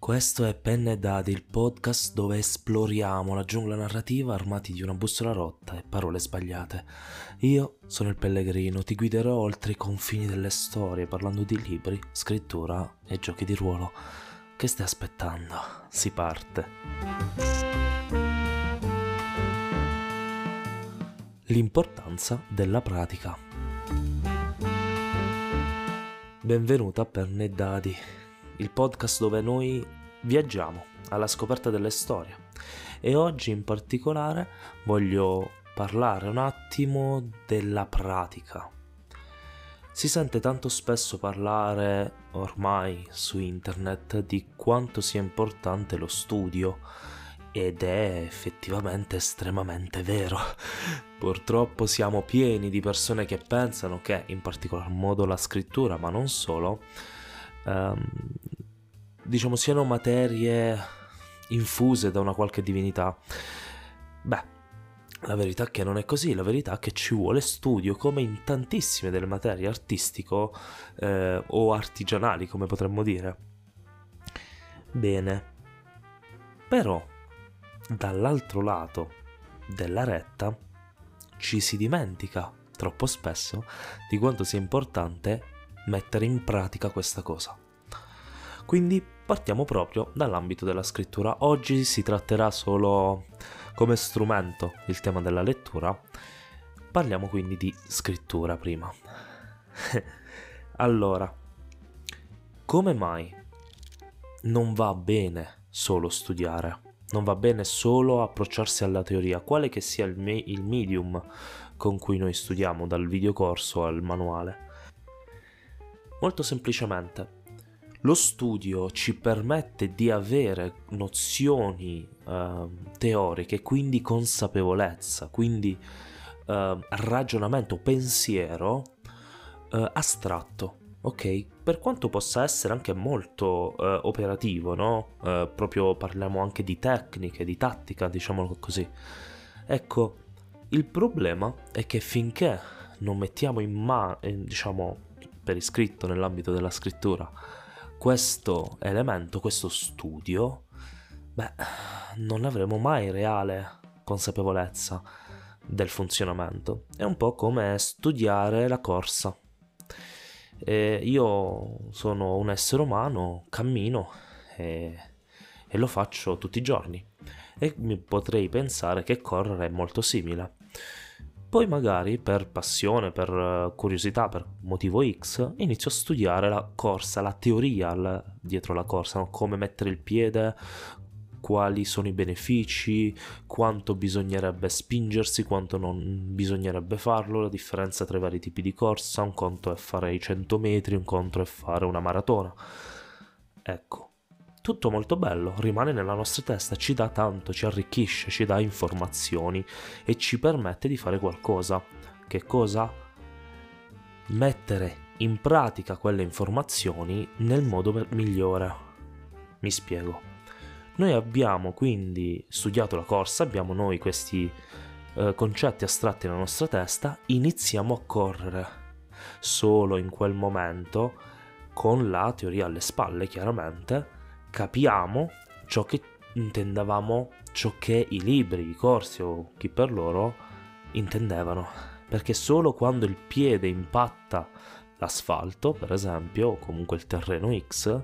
Questo è Penne e Dadi, il podcast dove esploriamo la giungla narrativa armati di una bussola rotta e parole sbagliate. Io sono il Pellegrino, ti guiderò oltre i confini delle storie parlando di libri, scrittura e giochi di ruolo. Che stai aspettando? Si parte. L'importanza della pratica. Benvenuta a Penne e Dadi il podcast dove noi viaggiamo alla scoperta delle storie. E oggi in particolare voglio parlare un attimo della pratica. Si sente tanto spesso parlare ormai su internet di quanto sia importante lo studio ed è effettivamente estremamente vero. Purtroppo siamo pieni di persone che pensano che in particolar modo la scrittura, ma non solo, um, diciamo siano materie infuse da una qualche divinità. Beh, la verità è che non è così, la verità è che ci vuole studio come in tantissime delle materie artistico eh, o artigianali, come potremmo dire. Bene, però dall'altro lato della retta ci si dimentica troppo spesso di quanto sia importante mettere in pratica questa cosa. Quindi partiamo proprio dall'ambito della scrittura. Oggi si tratterà solo come strumento il tema della lettura. Parliamo quindi di scrittura prima. allora, come mai non va bene solo studiare? Non va bene solo approcciarsi alla teoria, quale che sia il, me- il medium con cui noi studiamo, dal videocorso al manuale. Molto semplicemente, lo studio ci permette di avere nozioni uh, teoriche, quindi consapevolezza, quindi uh, ragionamento, pensiero uh, astratto. Ok, per quanto possa essere anche molto uh, operativo, no? Uh, proprio parliamo anche di tecniche, di tattica, diciamolo così. Ecco, il problema è che finché non mettiamo in mano, eh, diciamo, per iscritto nell'ambito della scrittura, questo elemento, questo studio, beh, non avremo mai reale consapevolezza del funzionamento. È un po' come studiare la corsa e io sono un essere umano, cammino e, e lo faccio tutti i giorni e potrei pensare che correre è molto simile. Poi magari per passione, per curiosità, per motivo X, inizio a studiare la corsa, la teoria dietro la corsa, no? come mettere il piede, quali sono i benefici, quanto bisognerebbe spingersi, quanto non bisognerebbe farlo, la differenza tra i vari tipi di corsa, un conto è fare i 100 metri, un conto è fare una maratona. Ecco, tutto molto bello, rimane nella nostra testa, ci dà tanto, ci arricchisce, ci dà informazioni e ci permette di fare qualcosa. Che cosa? Mettere in pratica quelle informazioni nel modo migliore. Mi spiego. Noi abbiamo quindi studiato la corsa, abbiamo noi questi eh, concetti astratti nella nostra testa, iniziamo a correre. Solo in quel momento, con la teoria alle spalle chiaramente, capiamo ciò che intendevamo, ciò che i libri, i corsi o chi per loro intendevano. Perché solo quando il piede impatta l'asfalto, per esempio, o comunque il terreno X,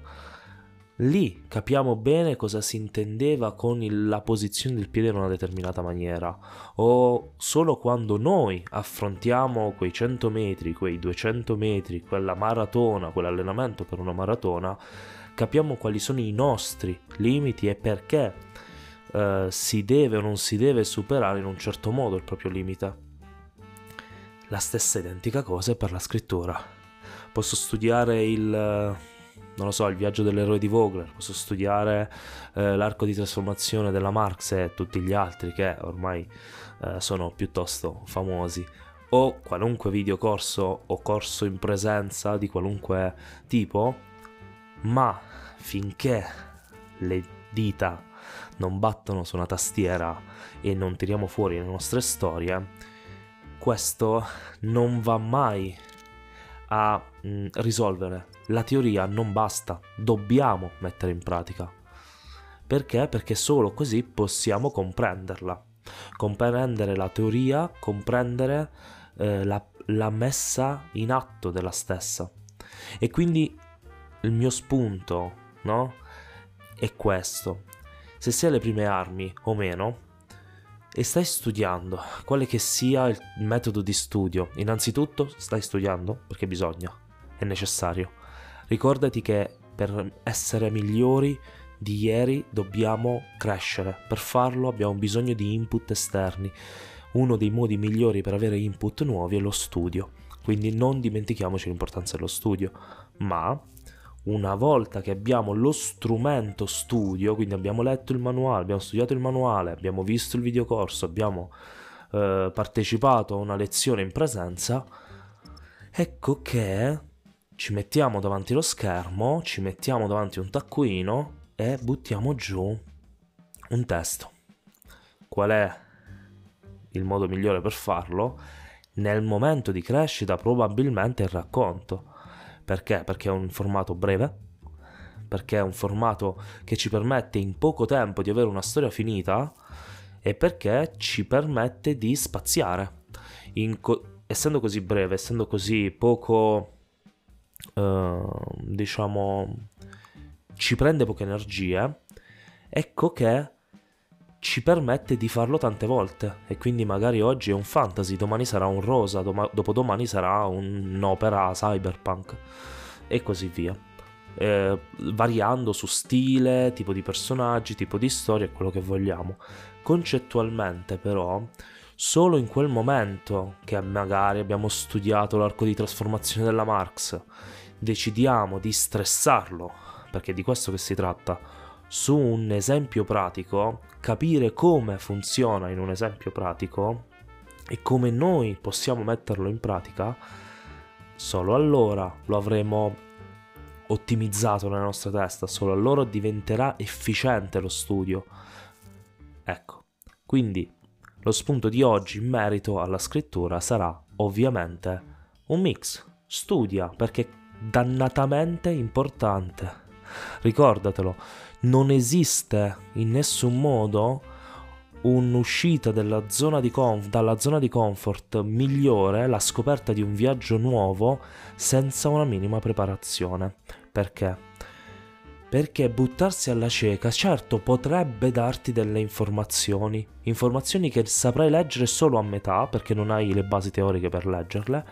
Lì capiamo bene cosa si intendeva con il, la posizione del piede in una determinata maniera, o solo quando noi affrontiamo quei 100 metri, quei 200 metri, quella maratona, quell'allenamento per una maratona, capiamo quali sono i nostri limiti e perché eh, si deve o non si deve superare in un certo modo il proprio limite. La stessa identica cosa è per la scrittura. Posso studiare il non lo so, il viaggio dell'eroe di Vogler, posso studiare eh, l'arco di trasformazione della Marx e tutti gli altri che ormai eh, sono piuttosto famosi, o qualunque videocorso o corso in presenza di qualunque tipo, ma finché le dita non battono su una tastiera e non tiriamo fuori le nostre storie, questo non va mai a mh, risolvere la teoria non basta, dobbiamo mettere in pratica. Perché? Perché solo così possiamo comprenderla. Comprendere la teoria, comprendere eh, la, la messa in atto della stessa. E quindi il mio spunto, no? È questo. Se sei alle prime armi o meno, e stai studiando, quale che sia il metodo di studio, innanzitutto stai studiando perché bisogna, è necessario. Ricordati che per essere migliori di ieri dobbiamo crescere. Per farlo abbiamo bisogno di input esterni. Uno dei modi migliori per avere input nuovi è lo studio. Quindi non dimentichiamoci l'importanza dello studio, ma una volta che abbiamo lo strumento studio, quindi abbiamo letto il manuale, abbiamo studiato il manuale, abbiamo visto il videocorso, abbiamo eh, partecipato a una lezione in presenza, ecco che ci mettiamo davanti allo schermo, ci mettiamo davanti un taccuino e buttiamo giù un testo. Qual è il modo migliore per farlo? Nel momento di crescita probabilmente il racconto. Perché? Perché è un formato breve, perché è un formato che ci permette in poco tempo di avere una storia finita e perché ci permette di spaziare. Co- essendo così breve, essendo così poco, uh, diciamo, ci prende poche energie, ecco che ci permette di farlo tante volte e quindi magari oggi è un fantasy, domani sarà un rosa, doma- dopodomani sarà un'opera cyberpunk e così via. Eh, variando su stile, tipo di personaggi, tipo di storia quello che vogliamo. Concettualmente però, solo in quel momento che magari abbiamo studiato l'arco di trasformazione della Marx, decidiamo di stressarlo, perché è di questo che si tratta, su un esempio pratico, capire come funziona in un esempio pratico e come noi possiamo metterlo in pratica, solo allora lo avremo ottimizzato nella nostra testa, solo allora diventerà efficiente lo studio. Ecco, quindi lo spunto di oggi in merito alla scrittura sarà ovviamente un mix. Studia perché è dannatamente importante. Ricordatelo, non esiste in nessun modo un'uscita zona conf- dalla zona di comfort migliore, la scoperta di un viaggio nuovo senza una minima preparazione. Perché? Perché buttarsi alla cieca, certo, potrebbe darti delle informazioni, informazioni che saprai leggere solo a metà perché non hai le basi teoriche per leggerle,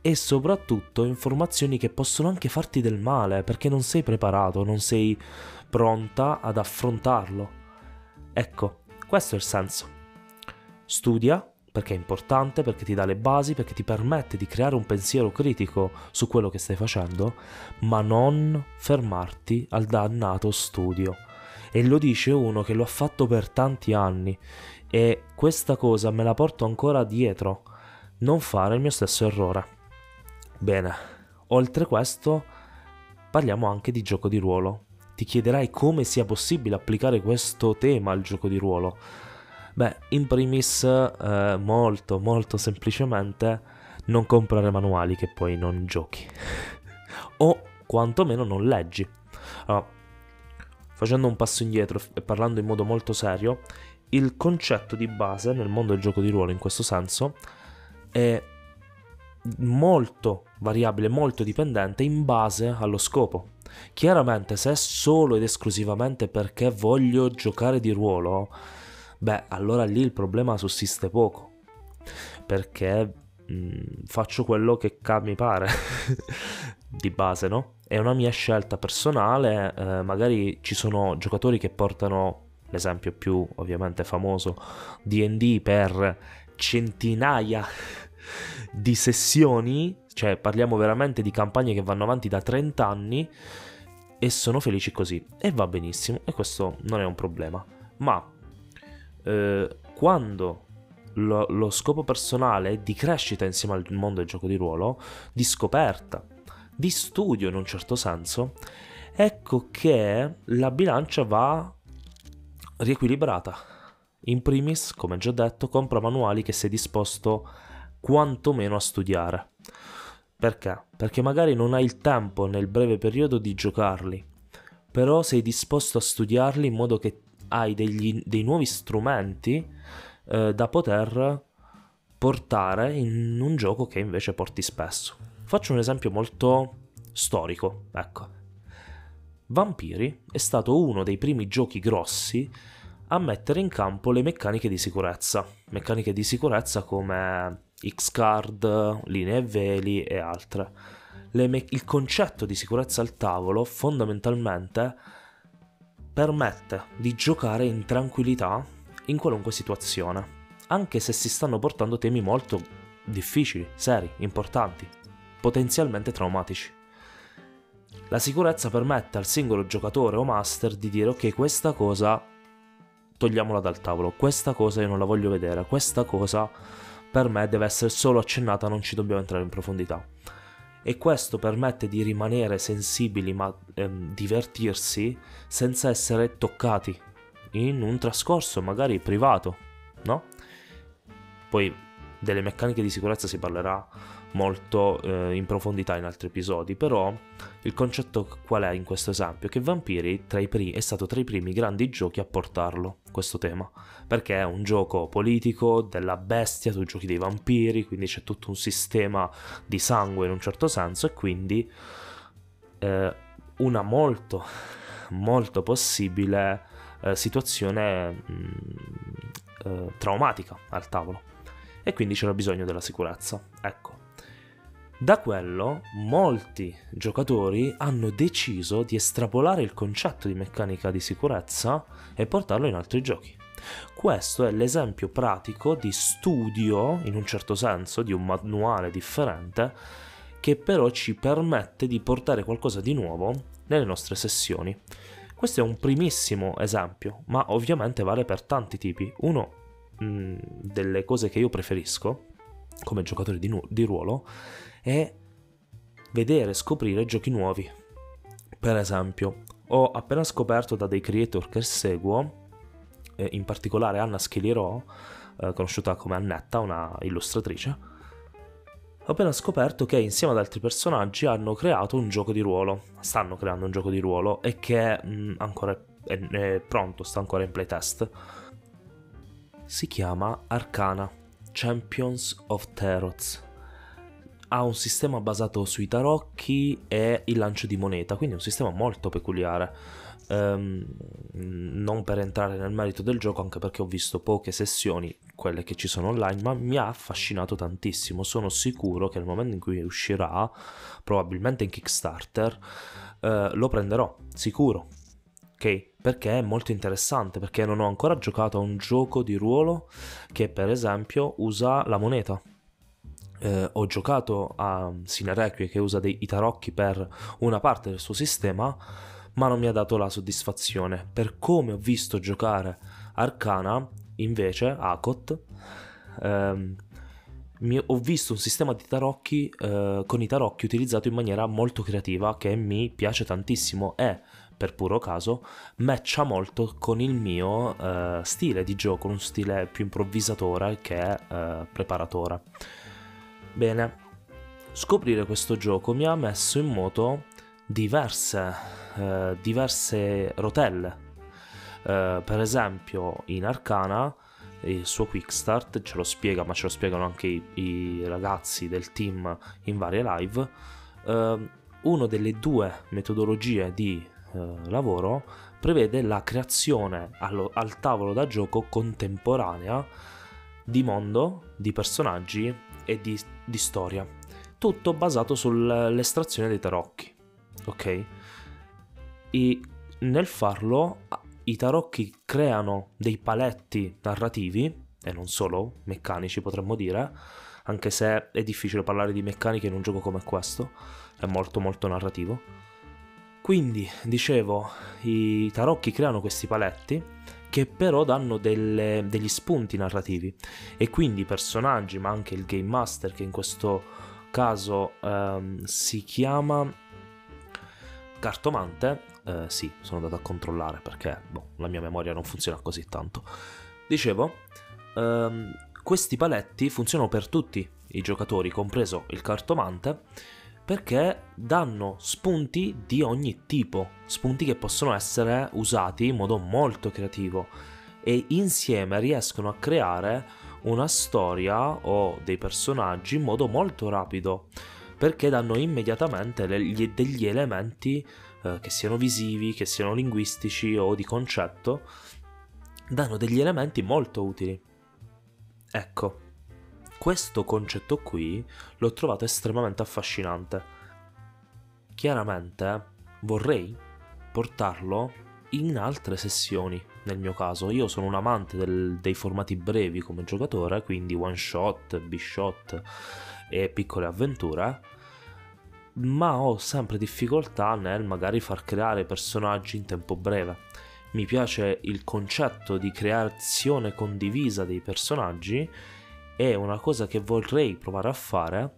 e soprattutto informazioni che possono anche farti del male perché non sei preparato, non sei pronta ad affrontarlo. Ecco, questo è il senso. Studia perché è importante, perché ti dà le basi, perché ti permette di creare un pensiero critico su quello che stai facendo, ma non fermarti al dannato studio. E lo dice uno che lo ha fatto per tanti anni e questa cosa me la porto ancora dietro. Non fare il mio stesso errore. Bene, oltre questo parliamo anche di gioco di ruolo. Ti chiederai come sia possibile applicare questo tema al gioco di ruolo. Beh, in primis, eh, molto, molto semplicemente, non comprare manuali che poi non giochi. o quantomeno non leggi. Allora, facendo un passo indietro e parlando in modo molto serio, il concetto di base nel mondo del gioco di ruolo in questo senso è molto variabile, molto dipendente in base allo scopo. Chiaramente se è solo ed esclusivamente perché voglio giocare di ruolo, beh, allora lì il problema sussiste poco. Perché mh, mm, faccio quello che mi pare di base, no? È una mia scelta personale, eh, magari ci sono giocatori che portano l'esempio più ovviamente famoso D&D per centinaia di sessioni, cioè parliamo veramente di campagne che vanno avanti da 30 anni e sono felici così e va benissimo e questo non è un problema. Ma eh, quando lo, lo scopo personale è di crescita insieme al mondo del gioco di ruolo, di scoperta, di studio in un certo senso, ecco che la bilancia va riequilibrata. In primis, come già detto, compra manuali che sei disposto a quantomeno a studiare. Perché? Perché magari non hai il tempo nel breve periodo di giocarli, però sei disposto a studiarli in modo che hai degli, dei nuovi strumenti eh, da poter portare in un gioco che invece porti spesso. Faccio un esempio molto storico, ecco. Vampiri è stato uno dei primi giochi grossi a mettere in campo le meccaniche di sicurezza, meccaniche di sicurezza come X-Card, linee e veli e altre. Me- il concetto di sicurezza al tavolo fondamentalmente permette di giocare in tranquillità in qualunque situazione, anche se si stanno portando temi molto difficili, seri, importanti, potenzialmente traumatici. La sicurezza permette al singolo giocatore o master di dire ok questa cosa togliamola dal tavolo, questa cosa io non la voglio vedere, questa cosa per me deve essere solo accennata, non ci dobbiamo entrare in profondità. E questo permette di rimanere sensibili ma ehm, divertirsi senza essere toccati in un trascorso magari privato, no? Poi delle meccaniche di sicurezza si parlerà molto eh, in profondità in altri episodi, però il concetto qual è in questo esempio? Che Vampiri primi, è stato tra i primi grandi giochi a portarlo, questo tema, perché è un gioco politico della bestia, tu giochi dei vampiri, quindi c'è tutto un sistema di sangue in un certo senso e quindi eh, una molto, molto possibile eh, situazione mh, mm, eh, traumatica al tavolo. E quindi c'era bisogno della sicurezza. Ecco, da quello molti giocatori hanno deciso di estrapolare il concetto di meccanica di sicurezza e portarlo in altri giochi. Questo è l'esempio pratico di studio, in un certo senso, di un manuale differente, che però ci permette di portare qualcosa di nuovo nelle nostre sessioni. Questo è un primissimo esempio, ma ovviamente vale per tanti tipi. Uno mh, mm, delle cose che io preferisco come giocatore di, nu- di ruolo è vedere, scoprire giochi nuovi. Per esempio, ho appena scoperto da dei creator che seguo, eh, in particolare Anna Schilierò, eh, conosciuta come Annetta, una illustratrice, ho appena scoperto che insieme ad altri personaggi hanno creato un gioco di ruolo, stanno creando un gioco di ruolo e che mh, mm, ancora è, è pronto, sta ancora in playtest. Si chiama Arcana Champions of Tarots ha un sistema basato sui tarocchi e il lancio di moneta, quindi un sistema molto peculiare. Um, non per entrare nel merito del gioco, anche perché ho visto poche sessioni, quelle che ci sono online, ma mi ha affascinato tantissimo. Sono sicuro che nel momento in cui uscirà, probabilmente in Kickstarter, uh, lo prenderò, sicuro. Ok? Perché è molto interessante, perché non ho ancora giocato a un gioco di ruolo che per esempio usa la moneta eh, ho giocato a Sinerequie che usa dei, tarocchi per una parte del suo sistema, ma non mi ha dato la soddisfazione. Per come ho visto giocare Arcana, invece, Akot, ehm, mi, ho visto un sistema di tarocchi eh, con i tarocchi utilizzato in maniera molto creativa che mi piace tantissimo e per puro caso matcha molto con il mio eh, stile di gioco, un stile più improvvisatore che eh, preparatore. Bene, scoprire questo gioco mi ha messo in moto diverse, eh, diverse rotelle. Eh, per esempio, in Arcana il suo quick start ce lo spiega, ma ce lo spiegano anche i, i ragazzi del team in varie live. Eh, una delle due metodologie di eh, lavoro prevede la creazione allo, al tavolo da gioco contemporanea di mondo, di personaggi e di, di storia. Tutto basato sull'estrazione dei tarocchi. Ok? E nel farlo i tarocchi creano dei paletti narrativi, e non solo meccanici potremmo dire, anche se è difficile parlare di meccanica in un gioco come questo, è molto molto narrativo. Quindi, dicevo, i tarocchi creano questi paletti che però danno delle, degli spunti narrativi. E quindi i personaggi ma anche il game master che in questo caso ehm, si chiama cartomante eh, sì sono andato a controllare perché boh, la mia memoria non funziona così tanto. Dicevo ehm, questi paletti funzionano per tutti i giocatori compreso il cartomante perché danno spunti di ogni tipo, spunti che possono essere usati in modo molto creativo e insieme riescono a creare una storia o dei personaggi in modo molto rapido perché danno immediatamente degli elementi eh, che siano visivi, che siano linguistici o di concetto, danno degli elementi molto utili. Ecco, questo concetto qui l'ho trovato estremamente affascinante. Chiaramente vorrei portarlo in altre sessioni. Nel mio caso, io sono un amante del, dei formati brevi come giocatore, quindi one shot, b shot e piccole avventure. Ma ho sempre difficoltà nel magari far creare personaggi in tempo breve. Mi piace il concetto di creazione condivisa dei personaggi e una cosa che vorrei provare a fare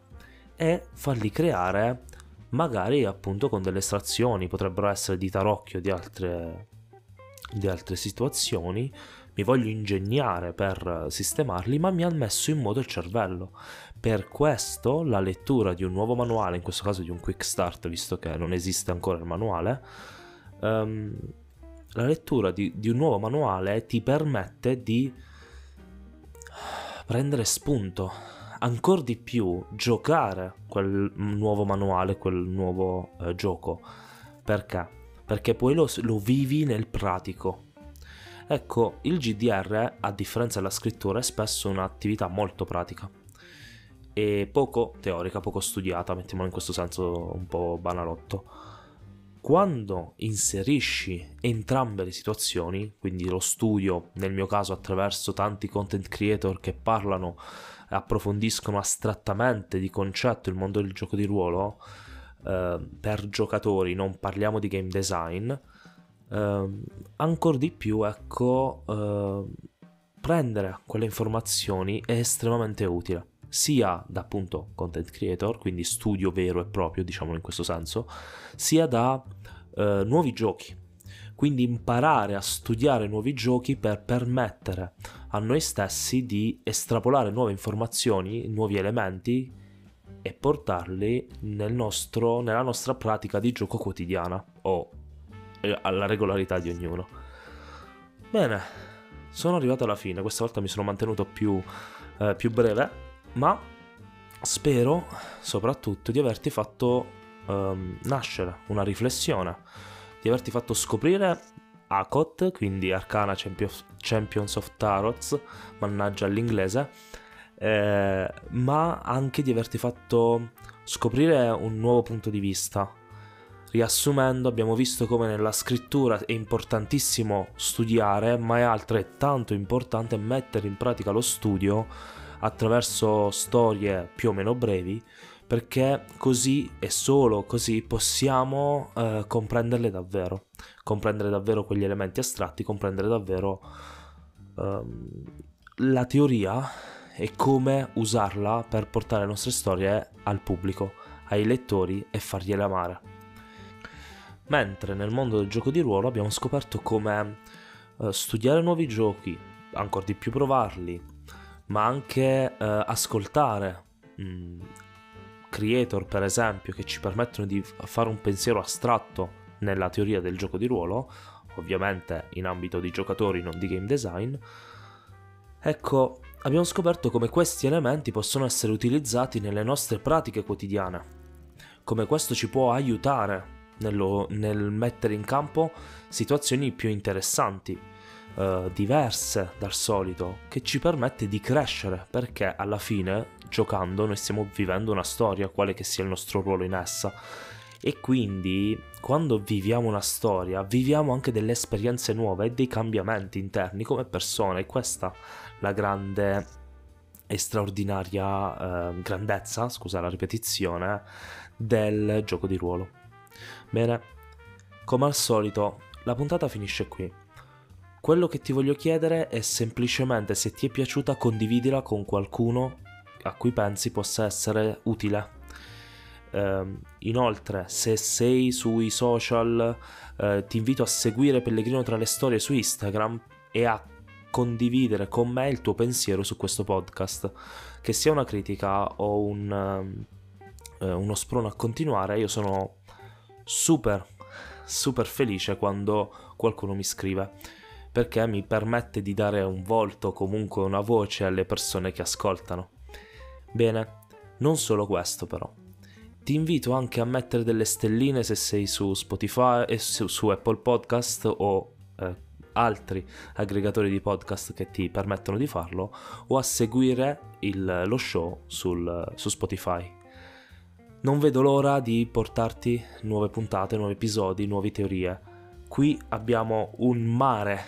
è farli creare magari appunto con delle estrazioni, potrebbero essere di tarocchio di altre, di altre situazioni, mi voglio ingegnare per sistemarli, ma mi ha messo in moto il cervello. Per questo la lettura di un nuovo manuale, in questo caso di un quick start, visto che non esiste ancora il manuale, um, la lettura di, di un nuovo manuale ti permette di prendere spunto, ancora di più giocare quel nuovo manuale, quel nuovo eh, gioco. Perché? Perché poi lo, lo vivi nel pratico. Ecco, il GDR, a differenza della scrittura, è spesso un'attività molto pratica e poco teorica, poco studiata, mettiamolo in questo senso un po' banalotto quando inserisci entrambe le situazioni, quindi lo studio, nel mio caso attraverso tanti content creator che parlano e approfondiscono astrattamente di concetto il mondo del gioco di ruolo, eh, per giocatori, non parliamo di game design, eh, ancora di più, ecco, eh, prendere quelle informazioni è estremamente utile sia da appunto content creator, quindi studio vero e proprio, diciamolo in questo senso, sia da eh, nuovi giochi. Quindi imparare a studiare nuovi giochi per permettere a noi stessi di estrapolare nuove informazioni, nuovi elementi e portarli nel nostro, nella nostra pratica di gioco quotidiana o eh, alla regolarità di ognuno. Bene, sono arrivato alla fine, questa volta mi sono mantenuto più, eh, più breve ma spero soprattutto di averti fatto um, nascere una riflessione, di averti fatto scoprire ACOT, quindi Arcana Champions of Tarots, mannaggia all'inglese, eh, ma anche di averti fatto scoprire un nuovo punto di vista. Riassumendo, abbiamo visto come nella scrittura è importantissimo studiare, ma è altrettanto importante mettere in pratica lo studio attraverso storie più o meno brevi perché così e solo così possiamo eh, comprenderle davvero, comprendere davvero quegli elementi astratti, comprendere davvero ehm, la teoria e come usarla per portare le nostre storie al pubblico, ai lettori e fargliele amare. Mentre nel mondo del gioco di ruolo abbiamo scoperto come eh, studiare nuovi giochi, ancora di più provarli, ma anche eh, ascoltare mh, mm, creator, per esempio, che ci permettono di fare un pensiero astratto nella teoria del gioco di ruolo, ovviamente in ambito di giocatori, non di game design. Ecco, abbiamo scoperto come questi elementi possono essere utilizzati nelle nostre pratiche quotidiane, come questo ci può aiutare nello, nel mettere in campo situazioni più interessanti, eh, diverse dal solito che ci permette di crescere perché alla fine giocando noi stiamo vivendo una storia quale che sia il nostro ruolo in essa e quindi quando viviamo una storia viviamo anche delle esperienze nuove e dei cambiamenti interni come persone e questa la grande e straordinaria eh, grandezza, scusa la ripetizione, del gioco di ruolo. Bene, come al solito, la puntata finisce qui. Quello che ti voglio chiedere è semplicemente se ti è piaciuta condividila con qualcuno a cui pensi possa essere utile. Uh, inoltre, se sei sui social, uh, ti invito a seguire Pellegrino tra le storie su Instagram e a condividere con me il tuo pensiero su questo podcast, che sia una critica o un, uh, eh, uno sprono a continuare, io sono super, super felice quando qualcuno mi scrive perché mi permette di dare un volto, comunque una voce alle persone che ascoltano. Bene, non solo questo però. Ti invito anche a mettere delle stelline se sei su Spotify e su, su Apple Podcast o eh, altri aggregatori di podcast che ti permettono di farlo o a seguire il, lo show sul, su Spotify. Non vedo l'ora di portarti nuove puntate, nuovi episodi, nuove teorie. Qui abbiamo un mare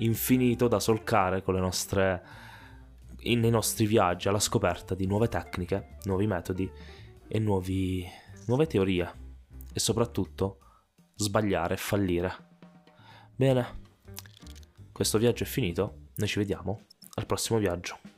infinito da solcare con le nostre, nei nostri viaggi alla scoperta di nuove tecniche, nuovi metodi e nuovi, nuove teorie e soprattutto sbagliare e fallire. Bene, questo viaggio è finito, noi ci vediamo al prossimo viaggio.